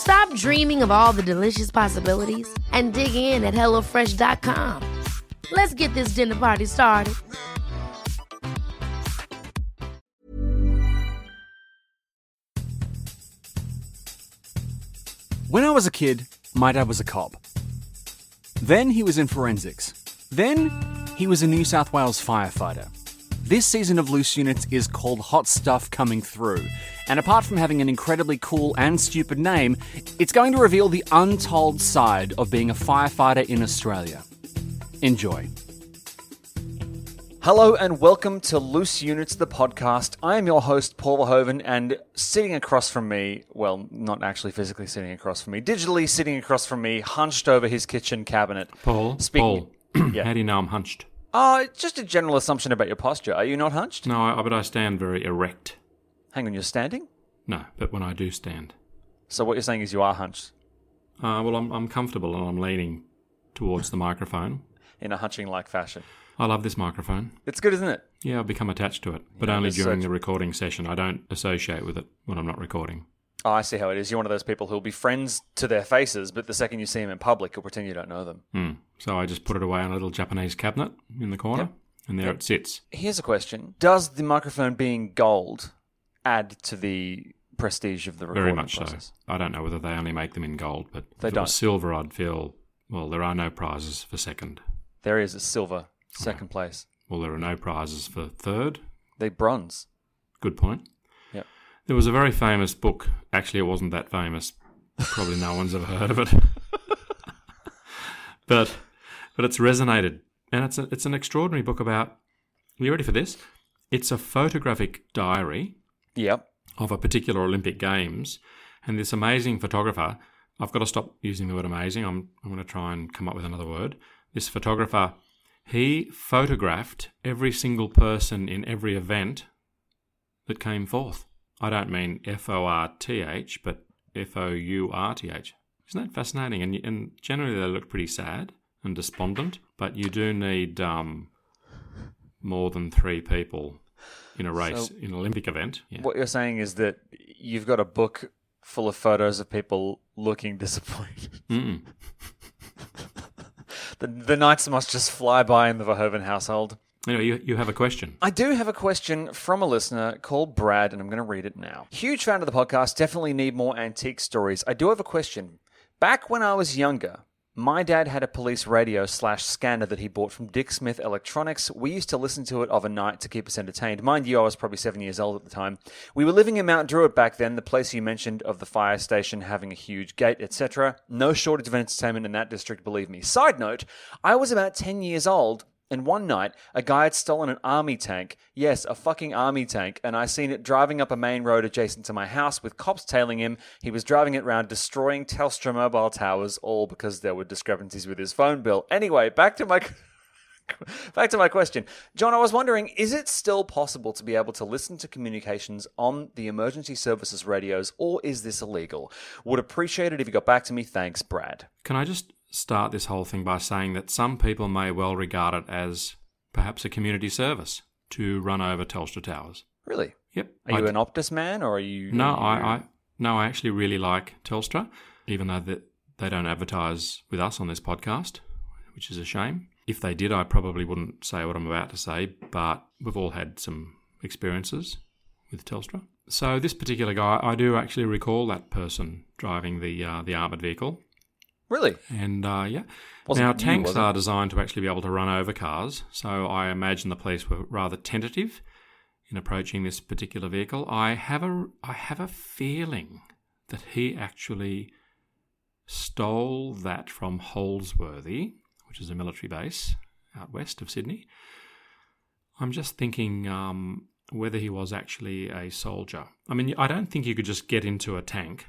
Stop dreaming of all the delicious possibilities and dig in at HelloFresh.com. Let's get this dinner party started. When I was a kid, my dad was a cop. Then he was in forensics. Then he was a New South Wales firefighter. This season of Loose Units is called Hot Stuff Coming Through, and apart from having an incredibly cool and stupid name, it's going to reveal the untold side of being a firefighter in Australia. Enjoy. Hello and welcome to Loose Units, the podcast. I am your host, Paul Verhoeven, and sitting across from me, well, not actually physically sitting across from me, digitally sitting across from me, hunched over his kitchen cabinet. Paul, Speaking- Paul, Yeah. how do you know I'm hunched? Uh, just a general assumption about your posture. Are you not hunched? No, I, but I stand very erect. Hang on, you're standing? No, but when I do stand, So what you're saying is you are hunched uh, well, I'm, I'm comfortable and I'm leaning towards the microphone. in a hunching like fashion. I love this microphone. It's good, isn't it? Yeah, I've become attached to it, but Yeah, only during such- the recording session. I don't associate with it when I'm not recording. Oh, I see how it is. You're one of those people who'll be friends to their faces, but the second you see them in public, you'll pretend you don't know them. Hmm. So I just put it away on a little Japanese cabinet in the corner, Yep. and there it sits. Here's a question: Does the microphone being gold add to the prestige of the recording Very much process? so. I don't know whether they only make them in gold, but They if it don't. was silver, I'd feel, well, there are no prizes for second. There is a silver second place. Well, there are no prizes for third. They bronze. Good point. Yep. There was a very famous book. Actually, it wasn't that famous. Probably no one's ever heard of it. but but it's resonated, and it's a, it's an extraordinary book about. Are you ready for this? It's a photographic diary Yep. of a particular Olympic Games, and this amazing photographer. I've got to stop using the word amazing. I'm I'm going to try and come up with another word. This photographer, he photographed every single person in every event that came forth. I don't mean F O R T H, but F O U R T H. Isn't that fascinating? And and generally they look pretty sad and despondent, but you do need um, more than three people in a race So- in an Olympic event. Yeah. What you're saying is that you've got a book full of photos of people looking disappointed. The, the nights must just fly by in the Verhoeven household. Anyway, you, you have a question. I do have a question from a listener called Brad, and I'm going to read it now. Huge fan of the podcast, definitely need more antique stories. I do have a question. Back when I was younger, my dad had a police radio slash scanner that he bought from Dick Smith Electronics. We used to listen to it of a night to keep us entertained. Mind you, I was probably seven years old at the time. We were living in Mount Druitt back then, the place you mentioned of the fire station having a huge gate, etc. No shortage of entertainment in that district, believe me. Side note, I was about 10 years old and one night, a guy had stolen an army tank. Yes, a fucking army tank. And I seen it driving up a main road adjacent to my house with cops tailing him. He was driving it around, destroying Telstra mobile towers, all because there were discrepancies with his phone bill. Anyway, back to my. Back to my question. John, I was wondering, is it still possible to be able to listen to communications on the emergency services radios, or is this illegal? Would appreciate it if you got back to me. Thanks, Brad. Can I just start this whole thing by saying that some people may well regard it as perhaps a community service to run over Telstra towers. Really? Yep. Are you an Optus man, or are you. No, I, I no, I actually really like Telstra, even though that they don't advertise with us on this podcast, which is a shame. If they did, I probably wouldn't say what I'm about to say, but we've all had some experiences with Telstra. So this particular guy, I do actually recall that person driving the uh, the armored vehicle, Really? and uh, yeah. Wasn't now tanks it? are designed to actually be able to run over cars, so I imagine the police were rather tentative in approaching this particular vehicle. I have a I have a feeling that he actually stole that from Holsworthy, which is a military base out west of Sydney. I'm just thinking um, whether he was actually a soldier. I mean, I don't think you could just get into a tank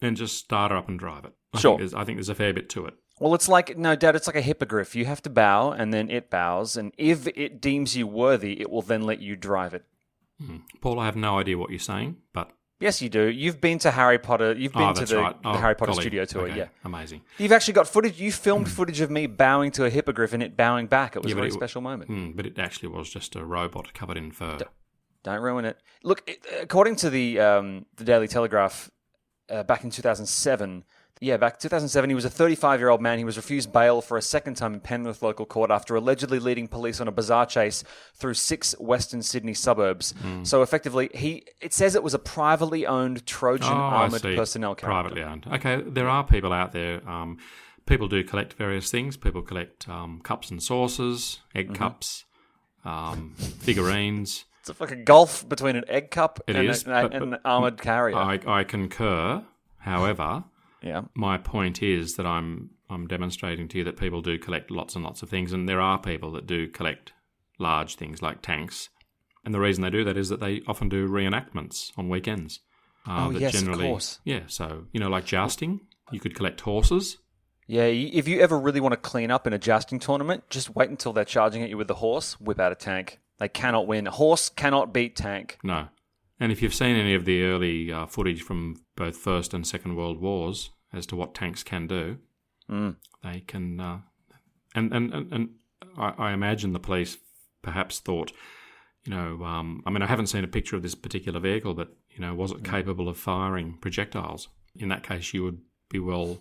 and just start her up and drive it. I Sure. Think there's, I think there's a fair bit to it. Well, it's like no, Dad. It's like a hippogriff. You have to bow, and then it bows, and if it deems you worthy, it will then let you drive it. Hmm. Paul, I have no idea what you're saying, but Yes, you do. You've been to Harry Potter. You've been oh, to the, right. the Oh, Harry Potter golly. studio tour. Okay, Yeah, amazing. you've actually got footage. You filmed footage of me bowing to a hippogriff and it bowing back. It was Yeah, a very it- special moment. Hmm, but it actually was just a robot covered in fur. Don't ruin it. Look, it, according to the um, the Daily Telegraph, uh, back in 2007, yeah, back 2007, he was a 35 year old man. He was refused bail for a second time in Penrith local court after allegedly leading police on a bizarre chase through six Western Sydney suburbs. Hmm. So effectively, he it says it was a privately owned Trojan Oh, armored personnel character. Privately owned. Okay, there are people out there. Um, people do collect various things. People collect um, cups and saucers, egg Mm-hmm. cups, um, figurines. It's a fucking gulf between an egg cup It and, is, a- but- and an but armored carrier. I, I concur. However, yeah. my point is that I'm I'm demonstrating to you that people do collect lots and lots of things, and there are people that do collect large things like tanks. And the reason they do that is that they often do reenactments on weekends. Uh, Oh, yes, of generally, course. Yeah, so you know, like jousting, you could collect horses. Yeah, if you ever really want to clean up in a jousting tournament, just wait until they're charging at you with the horse, whip out a tank. They cannot win. Horse cannot beat tank. No. And if you've seen any of the early uh, footage from both First and Second World Wars as to what tanks can do, Mm. they can. Uh, and and and, and I, I imagine the police perhaps thought, you know, um, I mean, I haven't seen a picture of this particular vehicle, but you know, was it capable of firing projectiles? In that case, you would be well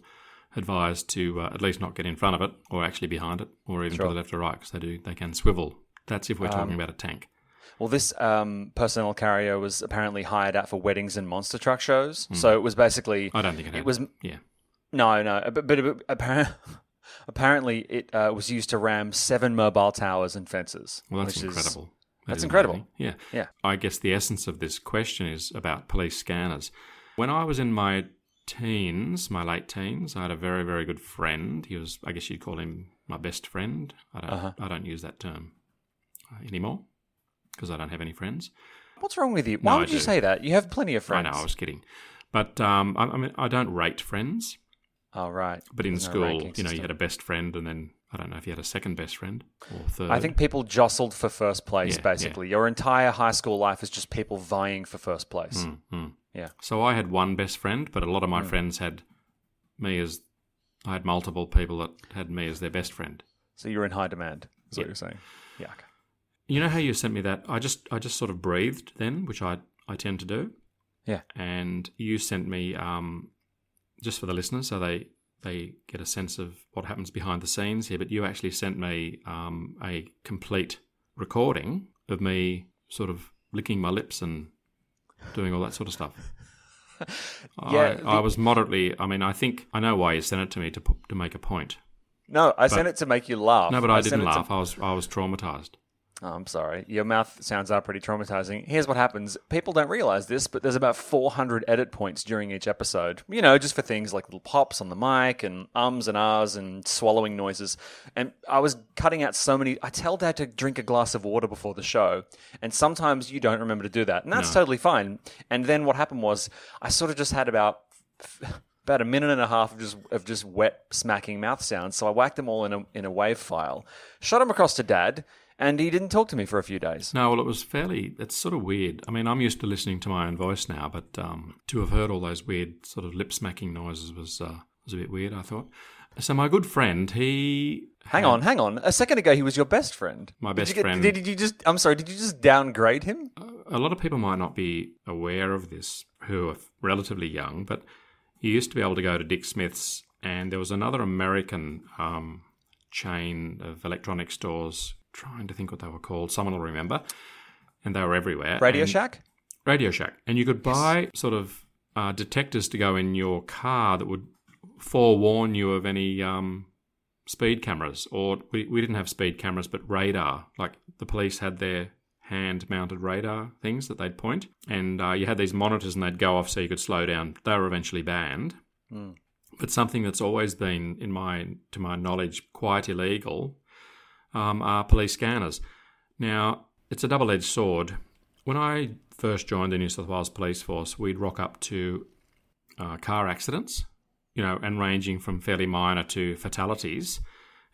advised to uh, at least not get in front of it, or actually behind it, or even to the left or right, because they do they can swivel. That's if we're talking Um, about a tank. Well, this um, personnel carrier was apparently hired out for weddings and monster truck shows. Hmm. So it was basically. I don't think it, It was Yeah. no, no, but, but, but apparently, apparently it uh, was used to ram seven mobile towers and fences. Well, that's which is- incredible. That that's incredible. amazing. Yeah. Yeah. I guess the essence of this question is about police scanners. When I was in my teens, my late teens, I had a very, very good friend. He was, I guess you'd call him my best friend. I don't, Uh-huh. I don't use that term uh, anymore because I don't have any friends. What's wrong with you? Why No, I would you do. say that? You have plenty of friends. I know, I was kidding. But um, I, I mean, I don't rate friends. Oh, right. But in There's no school, ranking you know, you system. had a best friend, and then I don't know if you had a second best friend or third. I think people jostled for first place, Yeah, basically. Your entire high school life is just people vying for first place. Mm, mm. Yeah. So I had one best friend, but a lot of my friends had me as I had multiple people that had me as their best friend. So you're in high demand, is what Yeah. you're saying. Yeah. okay. You know how you sent me that? I just I just sort of breathed then, which I I tend to do. Yeah. And you sent me um just for the listeners so they they get a sense of what happens behind the scenes here, but you actually sent me um a complete recording of me sort of licking my lips and doing all that sort of stuff. Yeah, I, I was moderately. I mean, I think I know why you sent it to me to to make a point. No, I sent it to make you laugh. No, but I, sent didn't it to- laugh. I was I was traumatized. Oh, I'm sorry. Your mouth sounds are pretty traumatizing. Here's what happens. People don't realize this, but there's about 400 edit points during each episode. You know, just for things like little pops on the mic and ums and ahs and swallowing noises. And I was cutting out so many. I tell Dad to drink a glass of water before the show, and sometimes you don't remember to do that, and that's No. totally fine. And then what happened was I sort of just had about about a minute and a half of just of just wet smacking mouth sounds. So I whacked them all in a in a wave file, shot them across to Dad, and he didn't talk to me for a few days. No, well, it was fairly. It's sort of weird. I mean, I'm used to listening to my own voice now, but um, to have heard all those weird sort of lip smacking noises was uh, was a bit weird. I thought. So my good friend, he Hang on, hang on. A second ago, he was your best friend. My Did best you get- friend. Did you just? I'm sorry. Did you just downgrade him? a lot of people might not be aware of this who are relatively young, but you used to be able to go to Dick Smith's, and there was another American um, chain of electronic stores. Trying to think what they were called. Someone will remember. And they were everywhere. Radio And- Shack. Radio Shack, and you could buy sort of uh, detectors to go in your car that would forewarn you of any um, speed cameras, or we, we didn't have speed cameras, but radar. Like the police had their hand mounted radar things that they'd point, and uh, you had these monitors and they'd go off so you could slow down. They were eventually banned. Mm. But something that's always been, in my to my knowledge, quite illegal um, are police scanners. Now, it's a double edged sword. When I first joined the New South Wales Police Force, we'd rock up to uh, car accidents you know, and ranging from fairly minor to fatalities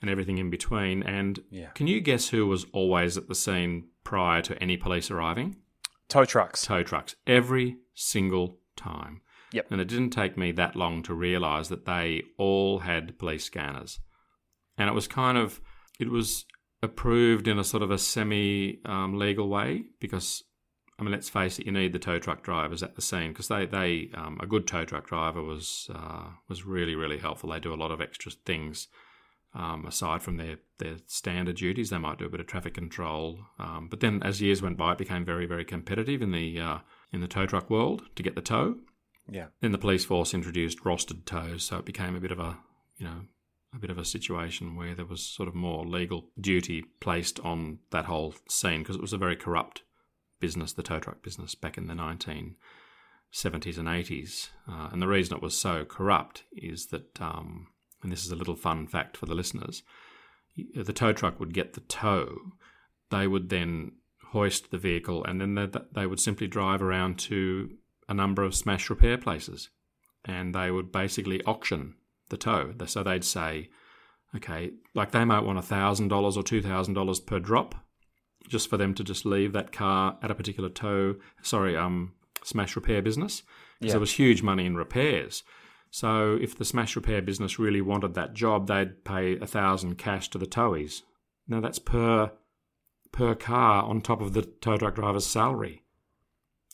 and everything in between. And Yeah. can you guess who was always at the scene prior to any police arriving? Tow trucks. Tow trucks. Every single time. Yep. And it didn't take me that long to realise that they all had police scanners. And it was kind of, it was approved in a sort of a semi um, legal way because I mean, let's face it, you need the tow truck drivers at the scene because they, they um, a good tow truck driver was uh, was really really helpful. They do a lot of extra things um, aside from their their standard duties. They might do a bit of traffic control, um, but then as years went by, it became very very competitive in the uh, in the tow truck world to get the tow. Yeah. Then the police force introduced rostered tows, so it became a bit of a you know a bit of a situation where there was sort of more legal duty placed on that whole scene because it was a very corrupt business, the tow truck business, back in the 1970s and 80s. Uh, and the reason it was so corrupt is that, um, and this is a little fun fact for the listeners, the tow truck would get the tow, they would then hoist the vehicle, and then they, they would simply drive around to a number of smash repair places, and they would basically auction the tow. So they'd say, okay, like they might want $1,000 or $2,000 per drop just for them to just leave that car at a particular tow, sorry, um, smash repair business. Because Yeah. there was huge money in repairs. So if the smash repair business really wanted that job, they'd pay a thousand cash to the towies. Now that's per per car on top of the tow truck driver's salary.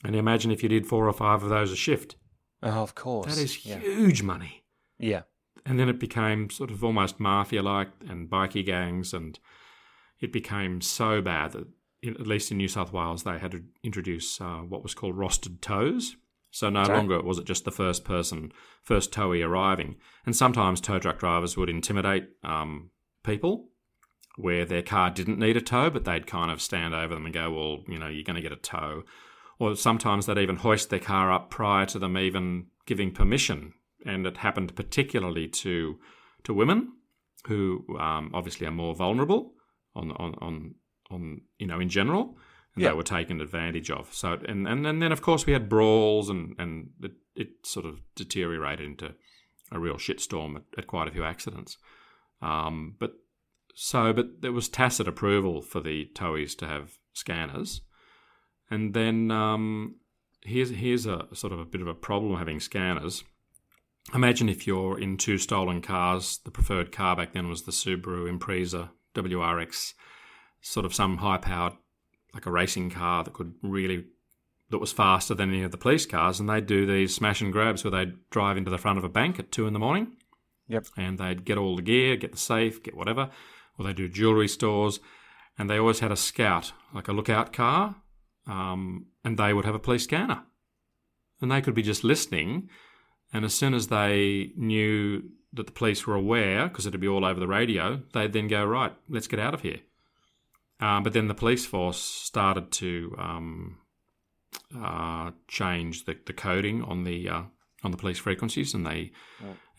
And imagine if you did four or five of those a shift. Oh, of course. That is yeah. huge money. Yeah. And then it became sort of almost mafia like and bikie gangs, and it became so bad that, at least in New South Wales, they had to introduce uh, what was called rostered tows. So no Okay. longer was it just the first person, first towee arriving. And sometimes tow truck drivers would intimidate um, people where their car didn't need a tow, but they'd kind of stand over them and go, well, you know, you're going to get a tow. Or sometimes they'd even hoist their car up prior to them even giving permission. And it happened particularly to to women who um, obviously are more vulnerable on on on, on you know in general, and Yeah. they were taken advantage of. So and, and and then of course we had brawls and and it, it sort of deteriorated into a real shitstorm at, at quite a few accidents. Um, but so, but there was tacit approval for the towies to have scanners, and then um, here's here's a sort of a bit of a problem having scanners. Imagine if you're in two stolen cars. The preferred car back then was the Subaru Impreza WRX, sort of some high-powered, like a racing car that could really that was faster than any of the police cars, and they'd do these smash and grabs where they'd drive into the front of a bank at two in the morning Yep. and they'd get all the gear, get the safe, get whatever, or they'd do jewelry stores, and they always had a scout, like a lookout car, um, and they would have a police scanner, and they could be just listening, and as soon as they knew that the police were aware, because it'd be all over the radio, they'd then go right, let's get out of here. Um, but then the police force started to um, uh, change the, the coding on the uh, on the police frequencies, and they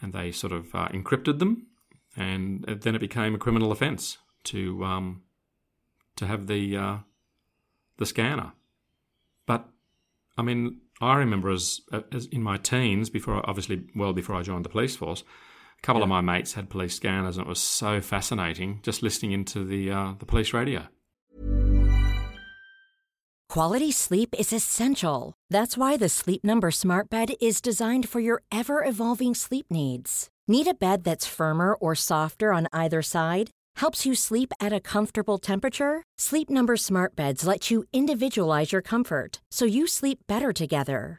and they sort of uh, encrypted them, and then it became a criminal offence to um, to have the uh, the scanner. But I mean, I remember as, as in my teens, before obviously well before I joined the police force, a couple of my mates had police scanners, and it was so fascinating just listening into the uh, the police radio. Quality sleep is essential. That's why the Sleep Number Smart Bed is designed for your ever evolving sleep needs. Need a bed that's firmer or softer on either side? Helps you sleep at a comfortable temperature? Sleep Number Smart Beds let you individualize your comfort so you sleep better together.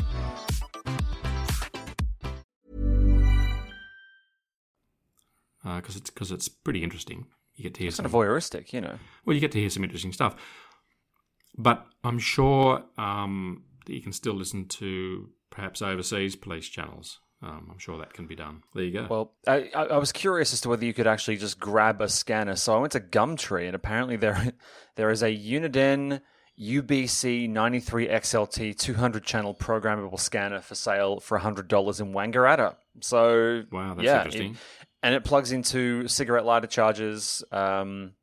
Because it's because it's pretty interesting. You get to hear It's some kind of voyeuristic, you know. well, you get to hear some interesting stuff. But I'm sure um, that you can still listen to perhaps overseas police channels. Um, I'm sure that can be done. There you go. Well, I, I I was curious as to whether you could actually just grab a scanner. So I went to Gumtree, and apparently there there is a Uniden UBC 93 XLT 200 channel programmable scanner for sale for $100 in Wangaratta. So wow, that's yeah, interesting. And it plugs into cigarette lighter chargers. Um,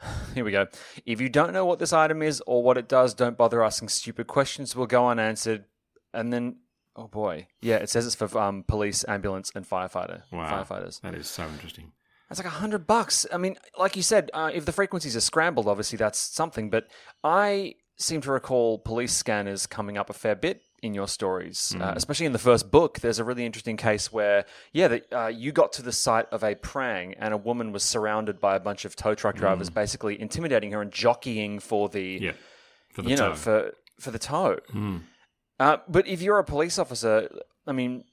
here we go. If you don't know what this item is or what it does, don't bother asking stupid questions. We'll go unanswered. And then, oh boy, yeah, it says it's for um, police, ambulance, and firefighter wow, firefighters. that is so interesting. That's like a hundred bucks. I mean, like you said, uh, if the frequencies are scrambled, obviously that's something. But I seem to recall police scanners coming up a fair bit in your stories, uh, especially in the first book. There's a really interesting case where, yeah, that uh, you got to the site of a prang and a woman was surrounded by a bunch of tow truck drivers, basically intimidating her and jockeying for the, Yeah, for the you know, for for the tow. Mm. Uh, but if you're a police officer, I mean,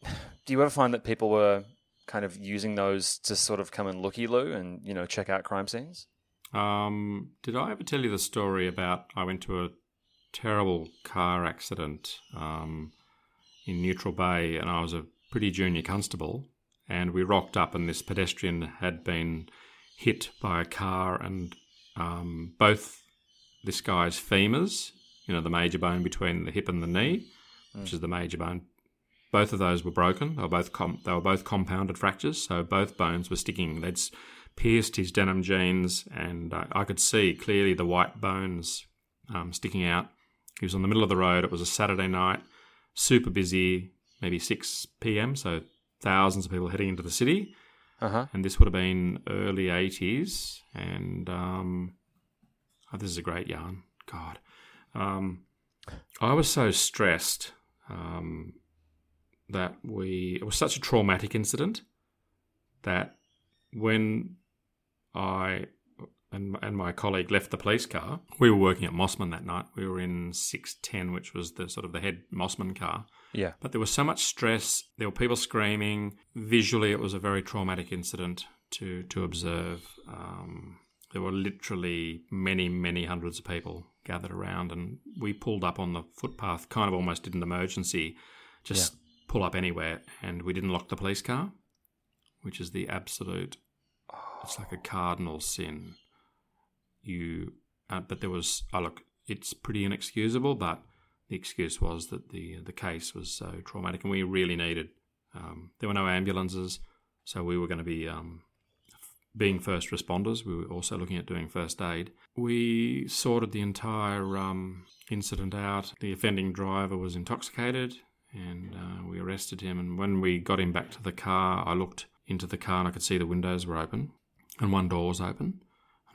do you ever find that people were kind of using those to sort of come and looky loo and you know check out crime scenes? Um, did I ever tell you the story about I went to a terrible car accident um, in Neutral Bay, and I was a pretty junior constable, and we rocked up, and this pedestrian had been hit by a car, and um, both this guy's femurs, you know, the major bone between the hip and the knee, which is the major bone. Both of those were broken. They were both com- they were both compounded fractures, so both bones were sticking. They'd pierced his denim jeans, and I, I could see clearly the white bones um, sticking out. He was on the middle of the road. It was a Saturday night, super busy, maybe 6 p.m. So thousands of people heading into the city, Uh huh. and this would have been early 80s. And um, oh, this is a great yarn. God, um, I was so stressed um, that we. It was such a traumatic incident that when I and, and my colleague left the police car, we were working at Mosman that night. We were in 610, which was the sort of the head Mosman car. Yeah. But there was so much stress. There were people screaming. Visually, it was a very traumatic incident to to observe. Um, there were literally many, many hundreds of people gathered around, and we pulled up on the footpath, kind of almost did an emergency, just pull up anywhere, and we didn't lock the police car, which is the absolute. It's like a cardinal sin. You, uh, but there was. Oh look, it's pretty inexcusable, but the excuse was that the the case was so traumatic, and we really needed. Um, there were no ambulances, so we were going to be um, being first responders. We were also looking at doing first aid. We sorted the entire um, incident out. The offending driver was intoxicated, and uh, we arrested him. And when we got him back to the car, I looked into the car and I could see the windows were open. and one door was open.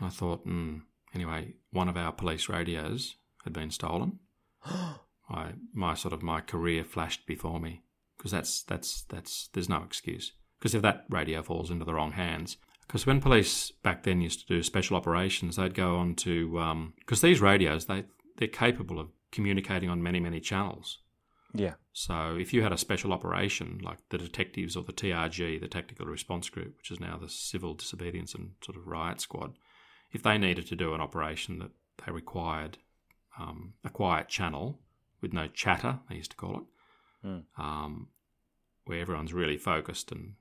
And I thought, hmm, anyway, one of our police radios had been stolen. I, my sort of my career flashed before me because that's that's that's there's no excuse because if that radio falls into the wrong hands, because when police back then used to do special operations, they'd go on to because these radios they they're capable of communicating on many many channels. Yeah. So if you had a special operation like the detectives or the TRG, the Tactical Response Group, which is now the Civil Disobedience and sort of Riot Squad, if they needed to do an operation that they required um, a quiet channel with no chatter, they used to call it, Mm. um, where everyone's really focused and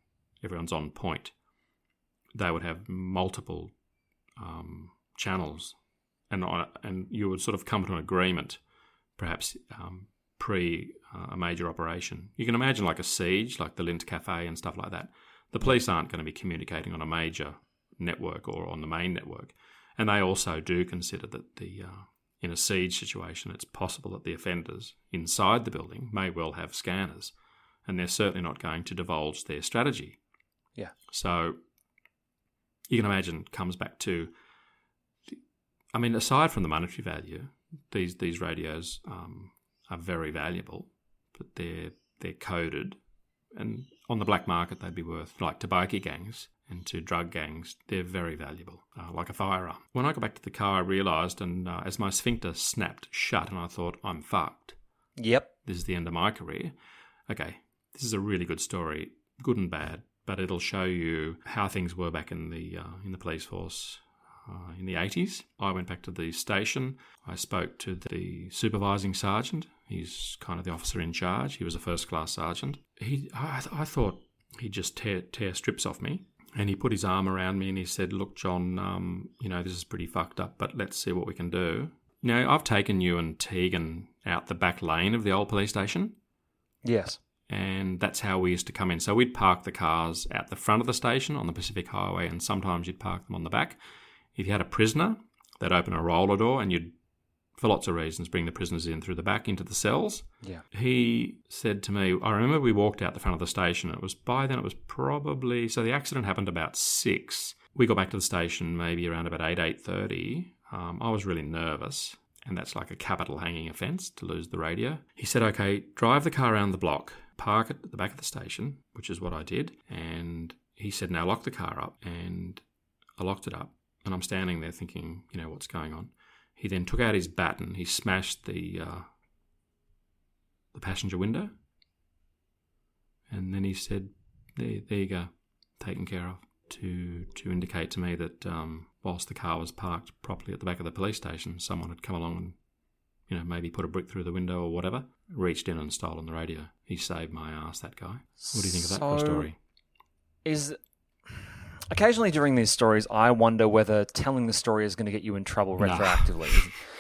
everyone's on point, they would have multiple um, channels, and on, and you would sort of come to an agreement, perhaps um, pre uh, a major operation. You can imagine like a siege, like the Lindt Cafe and stuff like that. The police aren't going to be communicating on a major network or on the main network, and they also do consider that the uh, in a siege situation, it's possible that the offenders inside the building may well have scanners, and they're certainly not going to divulge their strategy. Yeah. So you can imagine comes back to, I mean, aside from the monetary value, these these radios um, are very valuable, but they're they're coded, and on the black market they'd be worth like tobacco gangs and to drug gangs, they're very valuable, uh, like a firearm. When I got back to the car, I realised, and uh, as my sphincter snapped shut, and I thought, I'm fucked. Yep. This is the end of my career. Okay, this is a really good story, good and bad, but it'll show you how things were back in the uh, in the police force uh, in the 80s. I went back to the station. I spoke to the supervising sergeant. He's kind of the officer in charge. He was a first class sergeant. He, I, I thought he'd just tear, tear strips off me. And he put his arm around me and he said, Look, John, um, you know, this is pretty fucked up, but let's see what we can do. Now, I've taken you and Tegan out the back lane of the old police station Yes. and that's how we used to come in. So we'd park the cars at the front of the station on the Pacific Highway, and sometimes you'd park them on the back. If you had a prisoner, they'd open a roller door, and you'd, for lots of reasons, bring the prisoners in through the back into the cells. Yeah. He said to me, I remember we walked out the front of the station. It was by then, it was probably so the accident happened about six. We got back to the station maybe around about eight eight thirty. Um, I was really nervous, and that's like a capital hanging offence to lose the radio. He said, "Okay, drive the car around the block, park it at the back of the station," which is what I did. And he said, "Now lock the car up," and I locked it up. And I'm standing there thinking, you know, what's going on? He then took out his baton. He smashed the uh, the passenger window, and then he said, "There, there you go, taken care of." To to indicate to me that um, whilst the car was parked properly at the back of the police station, someone had come along and, you know, maybe put a brick through the window or whatever, reached in and stolen the radio. He saved my ass, that guy. What do you think of that for a So- story? Is occasionally during these stories, I wonder whether telling the story is going to get you in trouble retroactively.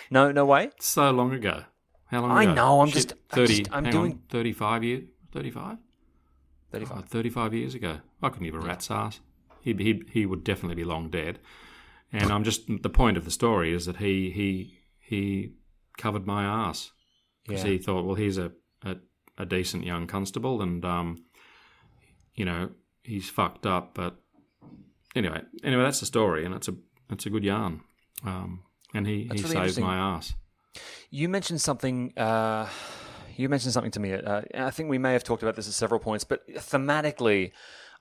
no, no way. So long ago. How long I ago? know, I'm Shit, just- I'm 30, just- I'm doing- on, 35 years? 35? Thirty-five. Oh, 35 years ago. I couldn't give a rat's ass. He, he, he would definitely be long dead. And I'm just, the point of the story is that he, he, he covered my ass. Because Yeah. he thought, well, he's a, a, a decent young constable and, um, you know, he's fucked up. But anyway, anyway, that's the story and it's a, it's a good yarn. Um, and he, That's he really saved my ass. You mentioned something. Uh, you mentioned something to me. Uh, I think we may have talked about this at several points, but thematically,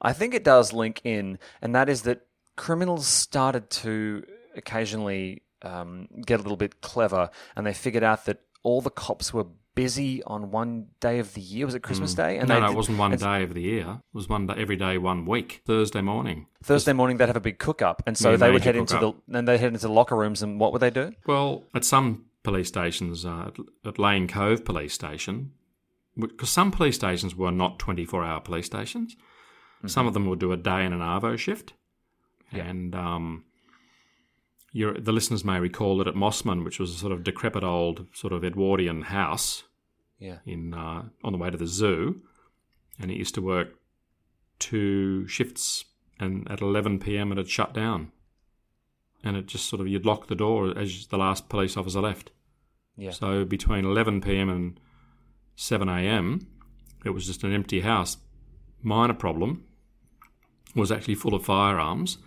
I think it does link in, and that is that criminals started to occasionally um, get a little bit clever, and they figured out that all the cops were busy on one day of the year. Was it Christmas Day? no, no, did- it wasn't one day of the year. It was one day, every day, one week. Thursday morning. Thursday morning, they'd have a big cook up, and so Yeah, they would head into the cook-up. they head into the locker rooms, and what would they do? Well, at some police stations, uh, at, Lane Cove Police Station, because some police stations were not 24 hour police stations, some of them would do a day and an Arvo shift. And um, the listeners may recall that at Mosman, which was a sort of decrepit old sort of Edwardian house Yeah, in uh, on the way to the zoo, and it used to work two shifts, and at 11 p.m. it had shut down, and it just sort of you'd lock the door as the last police officer left. yeah. So between 11 p.m. and 7 a.m., it was just an empty house. Minor problem was actually full of firearms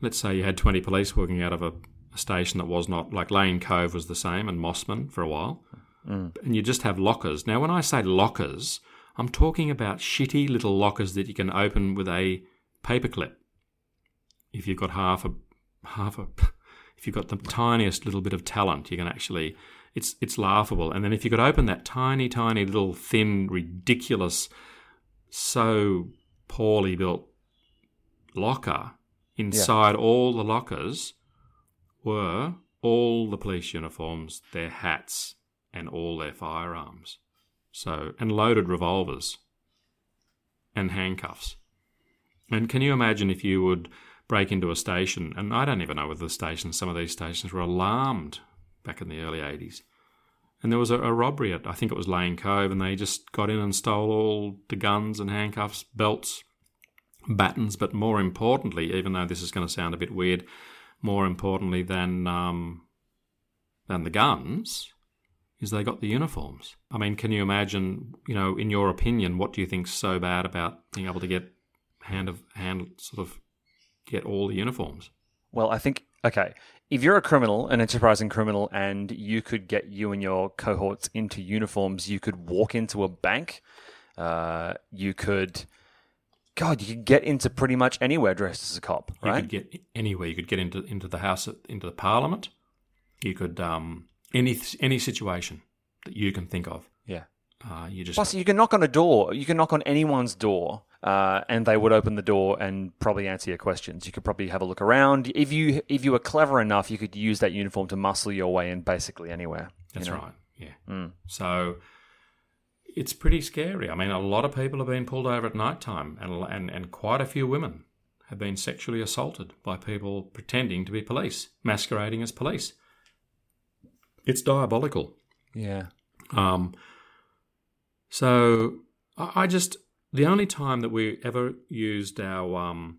let's say you had 20 police working out of a, a station that was not, like Lane Cove was the same and Mosman for a while, and you just have lockers. Now, when I say lockers, I'm talking about shitty little lockers that you can open with a paperclip. If you've got half a half a if you've got the tiniest little bit of talent, you can actually it's it's laughable. And then if you could open that tiny, tiny little thin, ridiculous, so poorly built locker, inside all the lockers were all the police uniforms, their hats, and all their firearms. So and loaded revolvers and handcuffs. And can you imagine if you would break into a station? And I don't even know whether the stations, some of these stations were alarmed back in the early 80s. And there was a, a robbery at, I think it was Lane Cove, and they just got in and stole all the guns and handcuffs, belts, battens, but more importantly, even though this is going to sound a bit weird, more importantly than um, than the guns, is they got the uniforms. I mean, can you imagine? You know, in your opinion, what do you think's so bad about being able to get hand of hand sort of get all the uniforms? Well, I think okay. If you're a criminal, an enterprising criminal, and you could get you and your cohorts into uniforms, you could walk into a bank. Uh, you could, God, you could get into pretty much anywhere dressed as a cop, You right? could get anywhere. You could get into into the house, into the parliament. You could um, any any situation that you can think of. yeah. Uh, you just Plus, you can knock on a door. You can knock on anyone's door, uh, and they would open the door and probably answer your questions. You could probably have a look around. If you if you were clever enough, you could use that uniform to muscle your way in basically anywhere. you That's know? right. Yeah. So it's pretty scary. I mean, a lot of people have been pulled over at night time, and, and, and quite a few women have been sexually assaulted by people pretending to be police, masquerading as police. It's diabolical. Yeah. Um, so I I just the only time that we ever used our um,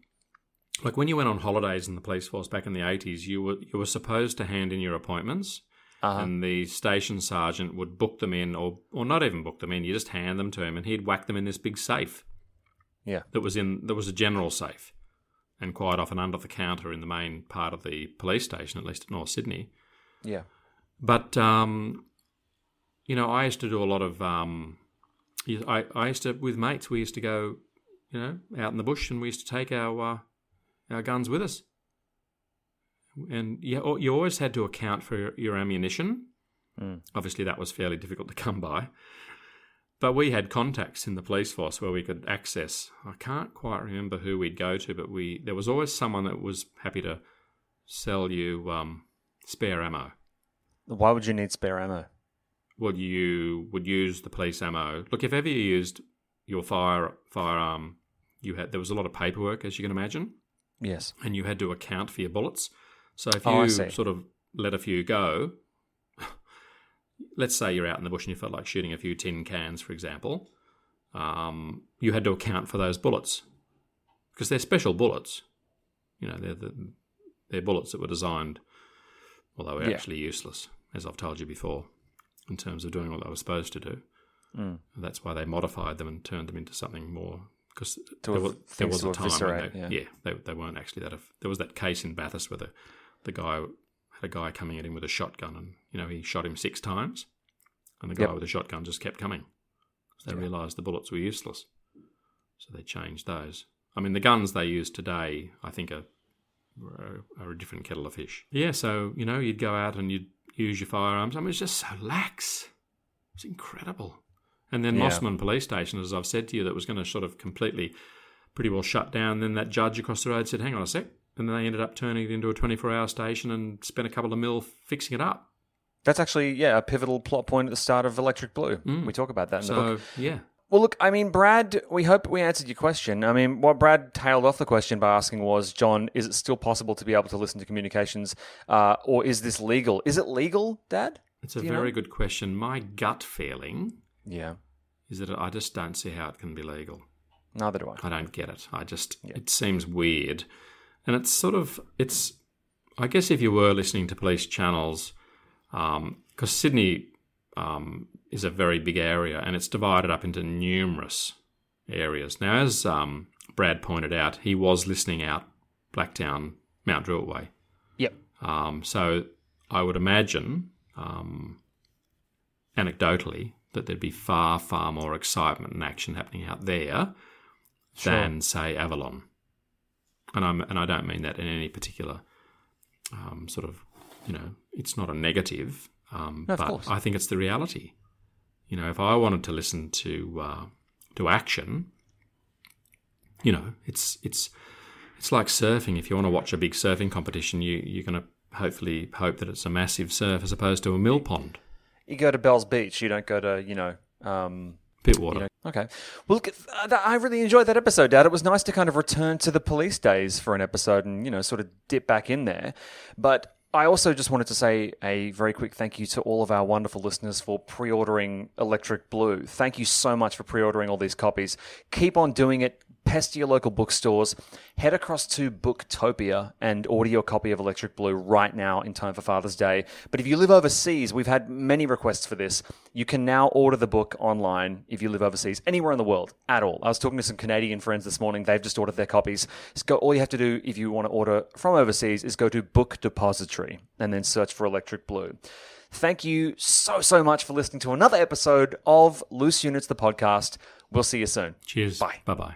like when you went on holidays in the police force back in the eighties, you were you were supposed to hand in your appointments, Uh-huh. and the station sergeant would book them in, or or not even book them in. You just hand them to him, and he'd whack them in this big safe Yeah. that was in that was a general safe, and quite often under the counter in the main part of the police station, at least at North Sydney. Yeah. But um, you know, I used to do a lot of. Um, I I used to with mates. We used to go, you know, out in the bush, and we used to take our uh, our guns with us. And you you always had to account for your, your ammunition. Mm. Obviously, that was fairly difficult to come by. But we had contacts in the police force where we could access. I can't quite remember who we'd go to, but we there was always someone that was happy to sell you um, spare ammo. Why would you need spare ammo? well, you would use the police ammo. Look, if ever you used your fire firearm, you had there was a lot of paperwork, as you can imagine, Yes. and you had to account for your bullets. So if Oh, you sort of let a few go, let's say you're out in the bush and you felt like shooting a few tin cans, for example, um, you had to account for those bullets because they're special bullets. You know, they're the, they're bullets that were designed, well, they were Yeah. actually useless, as I've told you before, in terms of doing what they were supposed to do. Mm. That's why they modified them and turned them into something more. Because there was, there was a time when they, yeah. yeah, they, they weren't actually that. There was that case in Bathurst where the, the guy had a guy coming at him with a shotgun, and you know he shot him six times, and the guy Yep. with the shotgun just kept coming. So they Yeah. realised the bullets were useless, so they changed those. I mean, the guns they use today, I think, are are, are a different kettle of fish. Yeah, so you know, you'd go out and you'd use your firearms. I mean, it's just so lax. It's incredible. And then Yeah. Mosman Police Station, as I've said to you, that was going to sort of completely, pretty well shut down. Then that judge across the road said, "Hang on a sec," and then they ended up turning it into a 24-hour station and spent a couple of mil fixing it up. That's actually yeah a pivotal plot point at the start of Electric Blue. Mm. We talk about that in the book. So yeah, Well, look, I mean, Brad, we hope we answered your question. I mean, what Brad tailed off the question by asking was, John, is it still possible to be able to listen to communications, uh, or is this legal? Is it legal, Dad? it's a very know? good question. My gut feeling Yeah, is that I just don't see how it can be legal. neither do I. I don't get it. I just Yeah. it seems weird, and it's sort of it's. I guess if you were listening to police channels, because Sydney um, is a very big area and it's divided up into numerous areas. Now, as um, Brad pointed out, he was listening out Blacktown Mount Druitt Way. Yep. Um, so I would imagine, um, anecdotally, that there'd be far, far more excitement and action happening out there Sure. than, say, Avalon. And I'm and I don't mean that in any particular um, sort of, you know, it's not a negative, um, No, but. I think it's the reality. You know, if I wanted to listen to uh, to action, you know, it's it's it's like surfing. If you want to watch a big surfing competition, you you're going to hopefully hope that it's a massive surf as opposed to a mill pond, You go to Bells Beach. You don't go to you know. Um, Pittwater. you know okay. Well, look, uh, I really enjoyed that episode, Dad. It was nice to kind of return to the police days for an episode and you know sort of dip back in there. But I also just wanted to say a very quick thank you to all of our wonderful listeners for pre-ordering Electric Blue. Thank you so much for pre-ordering all these copies. Keep on doing it. Pester your local bookstores. Head across to Booktopia and order your copy of Electric Blue right now in time for Father's Day. But if you live overseas, we've had many requests for this. You can now order the book online if you live overseas, anywhere in the world at all. I was talking to some Canadian friends this morning. They've just ordered their copies. So all you have to do if you want to order from overseas is go to Book Depository and then search for Electric Blue. Thank you so, so much for listening to another episode of Loose Units, the podcast. We'll see you soon. Cheers. Bye. Bye bye.